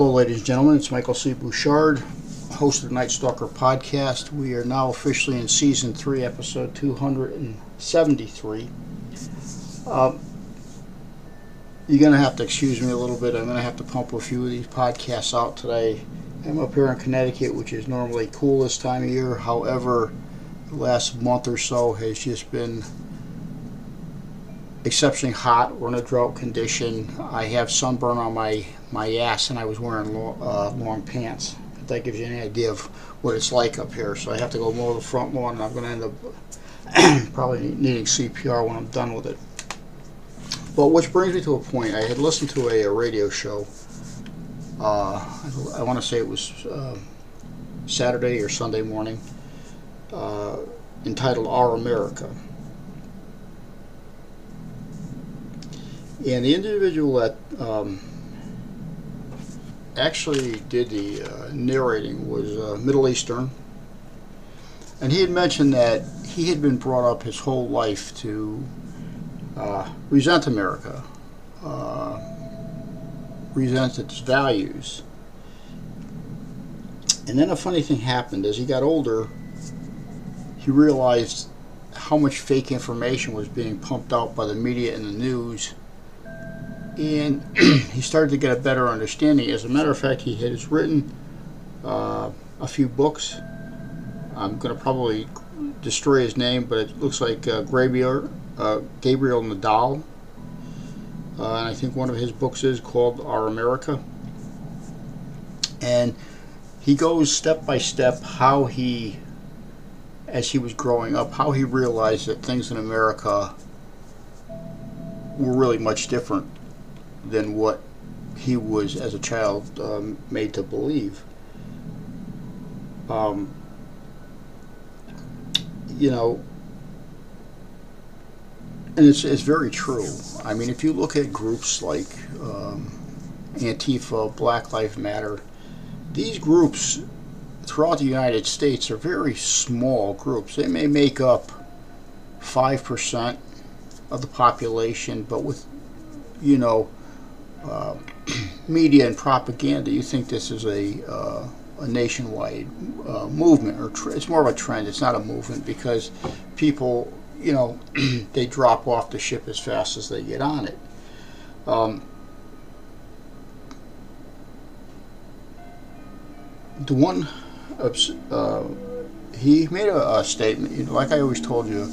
Hello, ladies and gentlemen. It's Michael C. Bouchard, host of the Night Stalker podcast. We are now officially in season three, episode 273. Uh, you're going to have to excuse me a little bit. I'm going to have to pump a few of these podcasts out today. I'm up here in Connecticut, which is normally cool this time of year. However, the last month or so has just been exceptionally hot. We're in a drought condition. I have sunburn on my, my ass, and I was wearing lo- uh, long pants. If that gives you any idea of what it's like up here. So I have to go mow the front lawn, and I'm going to end up probably needing CPR when I'm done with it. But which brings me to a point. I had listened to a, a radio show. Uh, I, I want to say it was uh, Saturday or Sunday morning, uh, entitled Our America. And the individual that um, actually did the uh, narrating was uh, Middle Eastern. And he had mentioned that he had been brought up his whole life to uh, resent America, uh, resent its values. And then a funny thing happened. As he got older, he realized how much fake information was being pumped out by the media and the news and he started to get a better understanding. As a matter of fact, he has written uh, a few books. I'm going to probably destroy his name, but it looks like uh, Gabriel, uh, Gabriel Nadal. Uh, and I think one of his books is called Our America. And he goes step by step how he, as he was growing up, how he realized that things in America were really much different than what he was as a child um, made to believe. Um, you know, and it's, it's very true. I mean, if you look at groups like um, Antifa, Black Lives Matter, these groups throughout the United States are very small groups. They may make up 5% of the population, but with, you know, uh, media and propaganda, you think this is a, uh, a nationwide uh, movement, or it's more of a trend. It's not a movement because people, you know, they drop off the ship as fast as they get on it. Um, the one, uh, he made a, a statement. You know, like I always told you,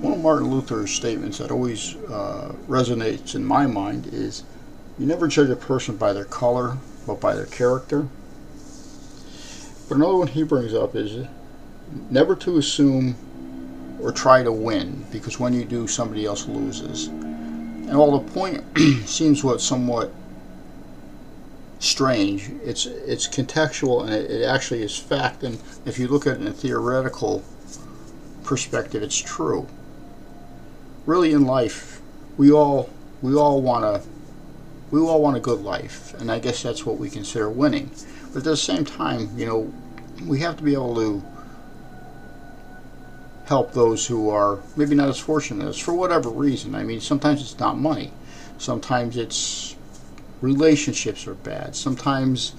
one of Martin Luther's statements that always uh, resonates in my mind is you never judge a person by their color, but by their character. But another one he brings up is never to assume or try to win, because when you do, somebody else loses. And while the point seems what somewhat strange, it's it's contextual and it, it actually is fact. And if you look at it in a theoretical perspective, it's true. Really, in life, we all we all want to we all want a good life, and I guess that's what we consider winning. But at the same time, you know, we have to be able to help those who are maybe not as fortunate as for whatever reason. I mean, sometimes it's not money, sometimes it's relationships are bad, sometimes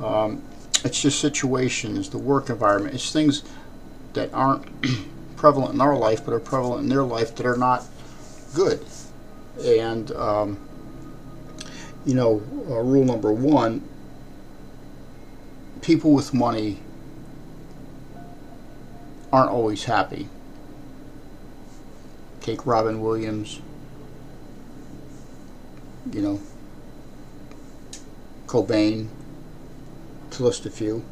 um, it's just situations, the work environment, it's things that aren't prevalent in our life but are prevalent in their life that are not good. And um, you know, uh, rule number one people with money aren't always happy. Take Robin Williams, you know, Cobain, to list a few.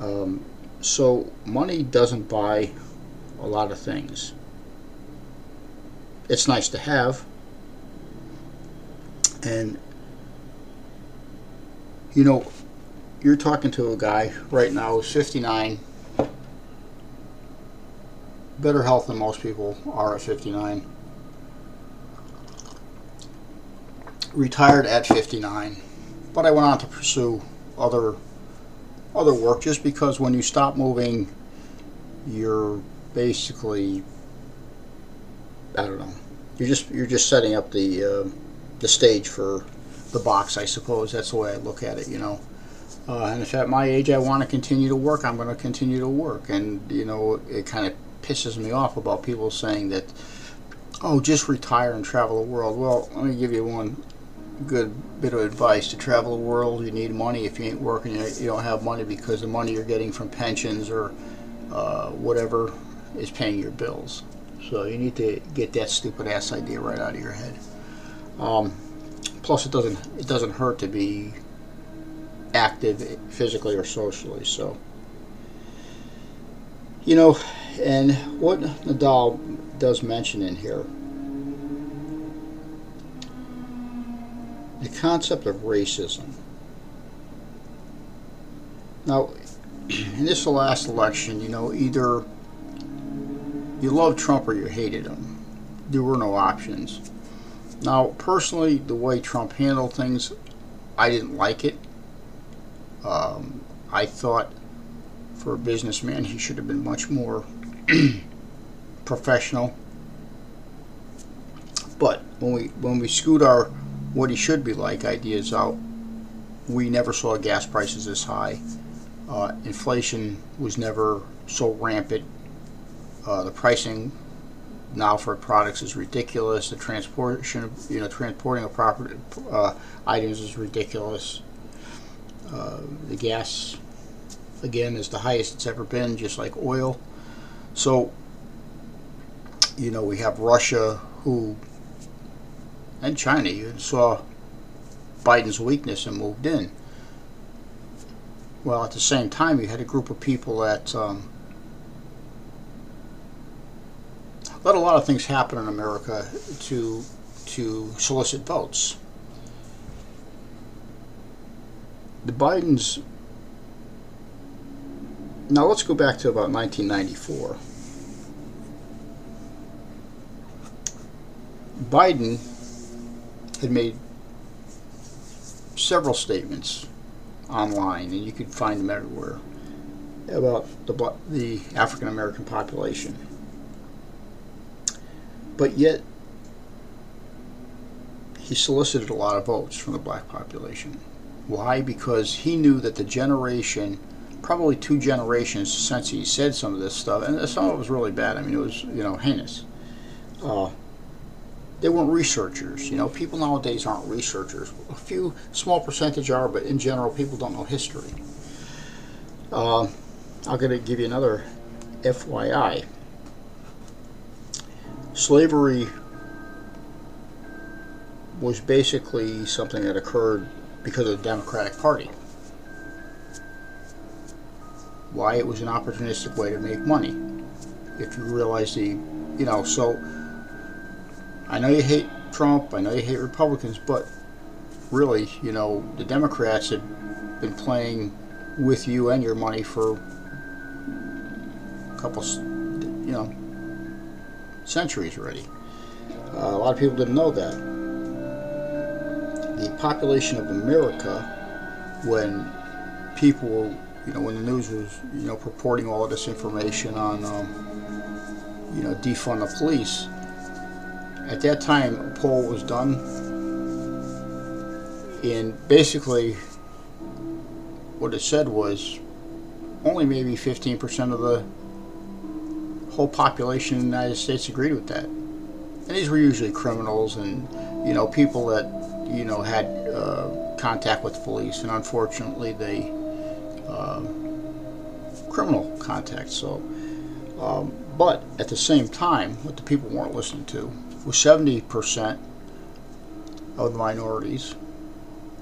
Um, so, money doesn't buy a lot of things. It's nice to have and you know, you're talking to a guy right now who's 59, better health than most people are at 59. Retired at 59, but I went on to pursue other other work just because when you stop moving, you're basically I don't know. You're just you're just setting up the uh, the stage for the box, I suppose. That's the way I look at it, you know. Uh, and if at my age I want to continue to work, I'm going to continue to work. And, you know, it kind of pisses me off about people saying that, oh, just retire and travel the world. Well, let me give you one good bit of advice to travel the world. You need money. If you ain't working, you don't have money because the money you're getting from pensions or uh, whatever is paying your bills. So you need to get that stupid ass idea right out of your head. Um, plus, it doesn't it doesn't hurt to be active physically or socially. So you know, and what Nadal does mention in here the concept of racism. Now, in this last election, you know, either you loved Trump or you hated him. There were no options. Now, personally, the way Trump handled things, I didn't like it. Um, I thought for a businessman, he should have been much more professional. But when we when we scoot our what he should be like ideas out, we never saw gas prices this high. Uh, inflation was never so rampant. Uh, the pricing now for products is ridiculous. The transportation, you know, transporting of property uh, items is ridiculous. Uh, the gas, again, is the highest it's ever been, just like oil. So, you know, we have Russia who and China you saw Biden's weakness and moved in. Well, at the same time, you had a group of people that um, let a lot of things happen in America to to solicit votes. The Bidens. Now let's go back to about 1994. Biden had made several statements online, and you could find them everywhere, about the, the African American population. But yet, he solicited a lot of votes from the black population. Why? Because he knew that the generation, probably two generations since he said some of this stuff, and some of it was really bad. I mean, it was, you know, heinous. Uh, they weren't researchers. You know, people nowadays aren't researchers. A few small percentage are, but in general, people don't know history. Uh, I'm going to give you another FYI. Slavery was basically something that occurred because of the Democratic Party. Why? It was an opportunistic way to make money. If you realize the, you know, so I know you hate Trump, I know you hate Republicans, but really, you know, the Democrats have been playing with you and your money for a couple, you know, centuries already. Uh, a lot of people didn't know that. The population of America, when people you know, when the news was, you know, purporting all of this information on, um, you know, defund the police, at that time, a poll was done, and basically, what it said was only maybe 15% of the whole population in the United States agreed with that. And these were usually criminals and, you know, people that, you know, had uh, contact with police, and unfortunately, they uh, criminal contact. So, um, but at the same time, what the people weren't listening to was 70% of the minorities,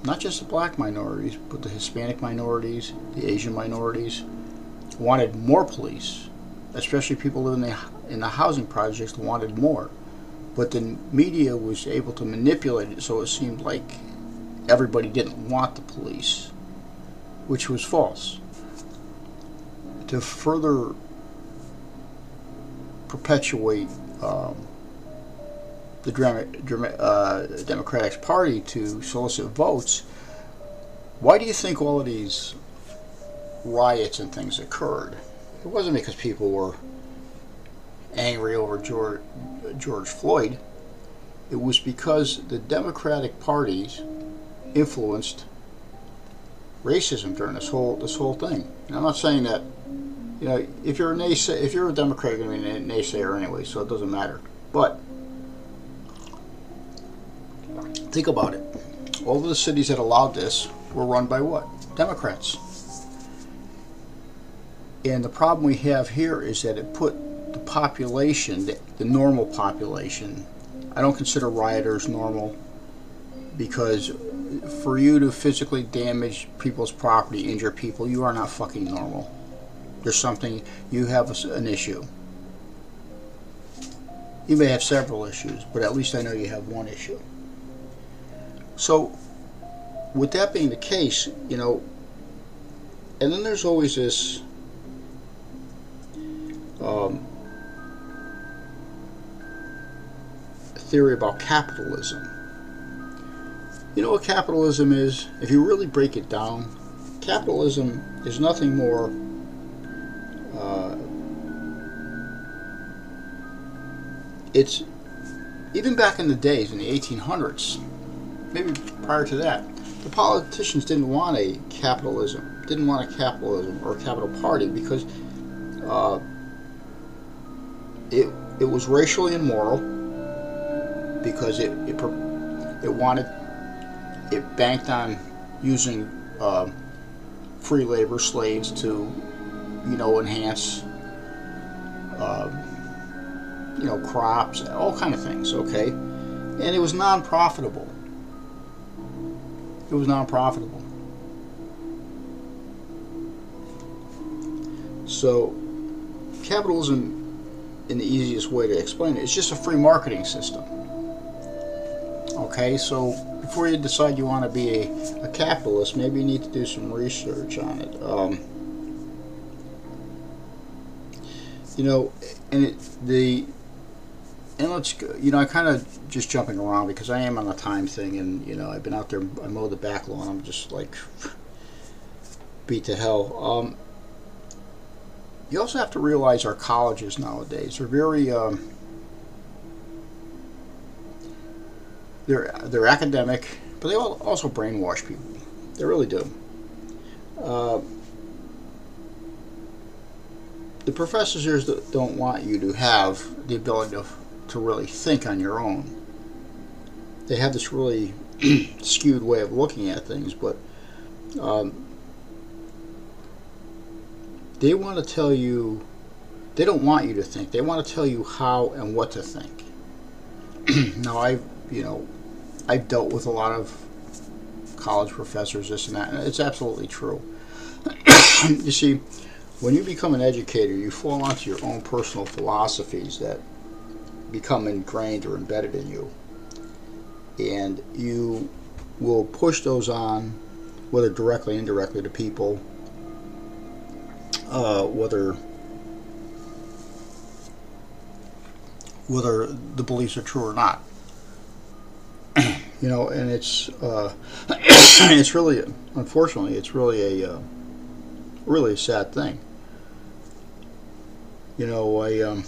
not just the black minorities, but the Hispanic minorities, the Asian minorities, wanted more police, especially people living in the, in the housing projects wanted more. But the media was able to manipulate it so it seemed like everybody didn't want the police, which was false. To further perpetuate um, the uh, Democratic Party to solicit votes, why do you think all of these riots and things occurred? It wasn't because people were angry over George, George Floyd. It was because the Democratic parties influenced racism during this whole this whole thing. And I'm not saying that you know if you're a naysay if you're a Democrat, you're going to be a naysayer anyway, so it doesn't matter. But think about it. All of the cities that allowed this were run by what? Democrats. And the problem we have here is that it put the population, the, the normal population, I don't consider rioters normal because for you to physically damage people's property, injure people, you are not fucking normal. There's something, you have an issue. You may have several issues, but at least I know you have one issue. So, with that being the case, you know, and then there's always this um, theory about capitalism. You know what capitalism is? If you really break it down, capitalism is nothing more uh, it's even back in the days in the 1800s maybe prior to that the politicians didn't want a capitalism didn't want a capitalism or a capital party because uh, it it was racially immoral because it it, it wanted it banked on using uh, free labor slaves to you know enhance uh, you know crops all kind of things okay? And it was non-profitable. It was non-profitable. So capitalism in the easiest way to explain it. It's just a free marketing system. Okay, so before you decide you want to be a, a capitalist, maybe you need to do some research on it. Um, you know, and it, the and let's go, you know, I kind of just jumping around because I am on a time thing, and you know, I've been out there, I mowed the back lawn, I'm just like beat to hell. Um, you also have to realize our colleges nowadays are very um, they're they're academic, but they also brainwash people. They really do. Uh, the professors here don't want you to have the ability to, to really think on your own. They have this really skewed way of looking at things, but um, they want to tell you, they don't want you to think. They want to tell you how and what to think. now, I've, you know, I've dealt with a lot of college professors, this and that, and it's absolutely true. you see, when you become an educator, you fall onto your own personal philosophies that become ingrained or embedded in you. And you will push those on, whether directly or indirectly, to people uh, whether whether the beliefs are true or not. you know, and it's uh, it's really, unfortunately, it's really a uh, really a sad thing. You know, I um,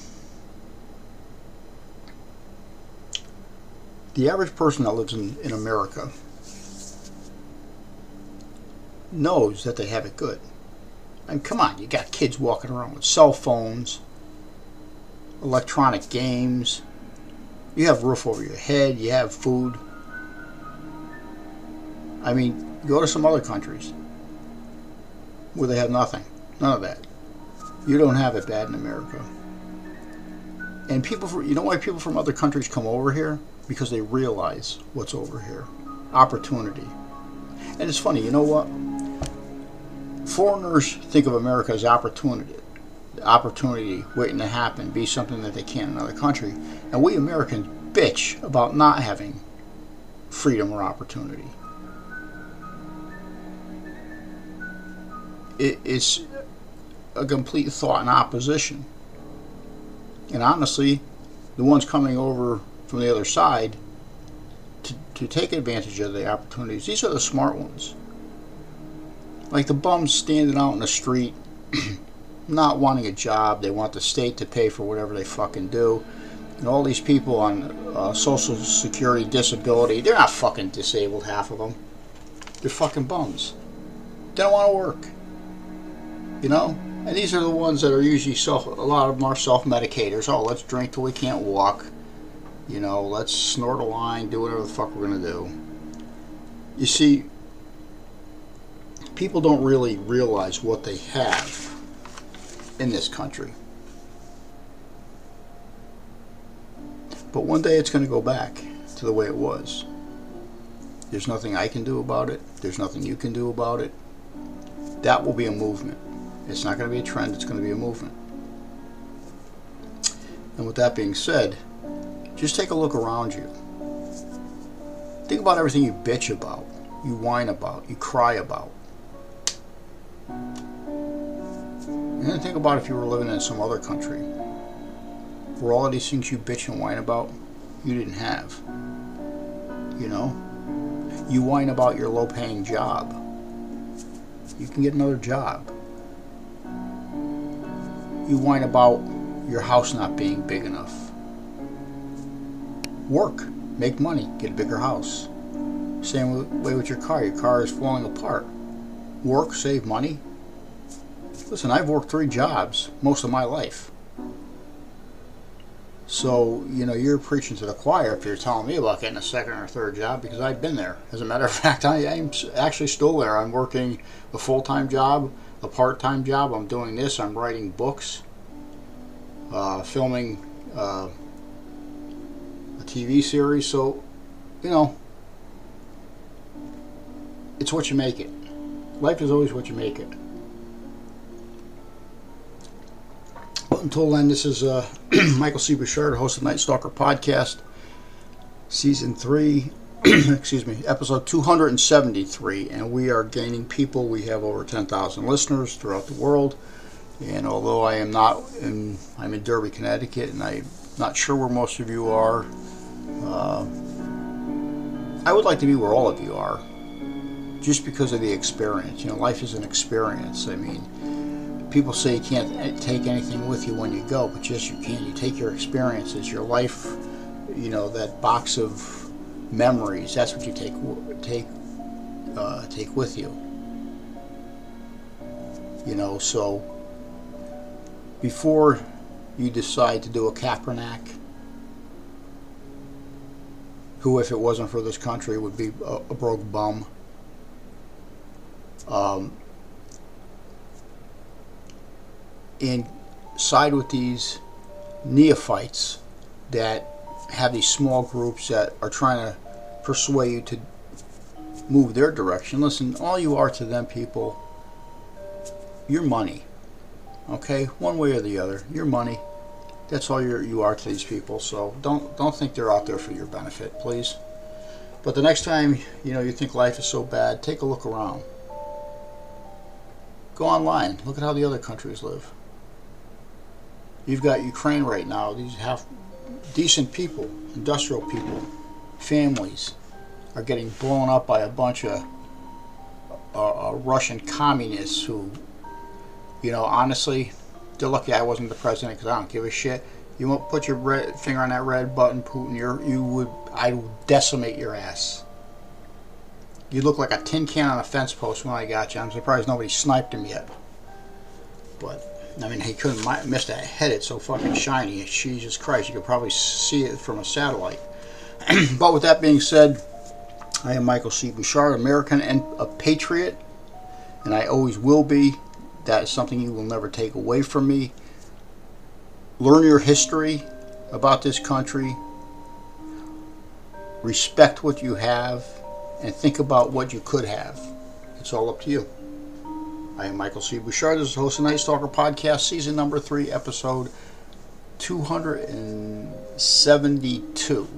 the average person that lives in, in America knows that they have it good. I mean, come on, you got kids walking around with cell phones, electronic games, you have roof over your head, you have food. I mean, go to some other countries where they have nothing. None of that. You don't have it bad in America. And people, from, you know why people from other countries come over here? Because they realize what's over here. Opportunity. And it's funny, you know what? Foreigners think of America as opportunity, opportunity waiting to happen, be something that they can't in another country. And we Americans bitch about not having freedom or opportunity. It, it's a complete thought in opposition. And honestly, the ones coming over from the other side to, to take advantage of the opportunities, these are the smart ones. Like the bums standing out in the street, not wanting a job. They want the state to pay for whatever they fucking do. And all these people on uh, Social Security disability, they're not fucking disabled, half of them. They're fucking bums. They don't want to work. You know? And these are the ones that are usually self, a lot of them are self-medicators. Oh, let's drink till we can't walk. You know, let's snort a line, do whatever the fuck we're going to do. You see, people don't really realize what they have in this country. But one day it's going to go back to the way it was. There's nothing I can do about it. There's nothing you can do about it. That will be a movement. It's not going to be a trend, it's going to be a movement. And with that being said, just take a look around you. Think about everything you bitch about, you whine about, you cry about. And then think about if you were living in some other country where all of these things you bitch and whine about, you didn't have. You know? You whine about your low paying job. You can get another job. You whine about your house not being big enough. Work, make money, get a bigger house. Same way with your car. Your car is falling apart. Work, save money. Listen, I've worked three jobs most of my life. So, you know, you're preaching to the choir if you're telling me about getting a second or third job because I've been there. As a matter of fact, I am actually still there. I'm working a full time job, a part time job. I'm doing this. I'm writing books, uh, filming uh, a TV series. So, you know, it's what you make it. Life is always what you make it. But until then, this is uh, Michael C. Bouchard, host of Night Stalker Podcast, Season 3, excuse me, episode 273. And we are gaining people. We have over 10,000 listeners throughout the world. And although I am not in, I'm in Derby, Connecticut, and I'm not sure where most of you are, uh, I would like to be where all of you are, just because of the experience. You know, life is an experience. I mean, people say you can't take anything with you when you go, but yes, you can. You take your experiences, your life, you know, that box of memories. That's what you take take uh, take with you. You know, so before you decide to do a Kaepernick, who, if it wasn't for this country, would be a, a broke bum. Um, and side with these neophytes that have these small groups that are trying to persuade you to move their direction. Listen, all you are to them people, your money. Okay, one way or the other, your money. That's all you're, you are to these people. So don't don't think they're out there for your benefit, please. But the next time you know you think life is so bad, take a look around. Go online. Look at how the other countries live. You've got Ukraine right now. These half decent people, industrial people, families are getting blown up by a bunch of uh, uh, Russian communists who, you know, honestly, they're lucky I wasn't the president because I don't give a shit. You won't put your red, finger on that red button, Putin. You're, you would, I would decimate your ass. You look like a tin can on a fence post when I got you. I'm surprised nobody sniped him yet. But I mean, he couldn't miss that head. It's so fucking shiny. Jesus Christ, you could probably see it from a satellite. but with that being said, I am Michael C. Bouchard, American and a patriot, and I always will be. That is something you will never take away from me. Learn your history about this country. Respect what you have, and think about what you could have. It's all up to you. I am Michael C. Bouchard. This is host of Night Stalker Podcast, season number three, episode 272.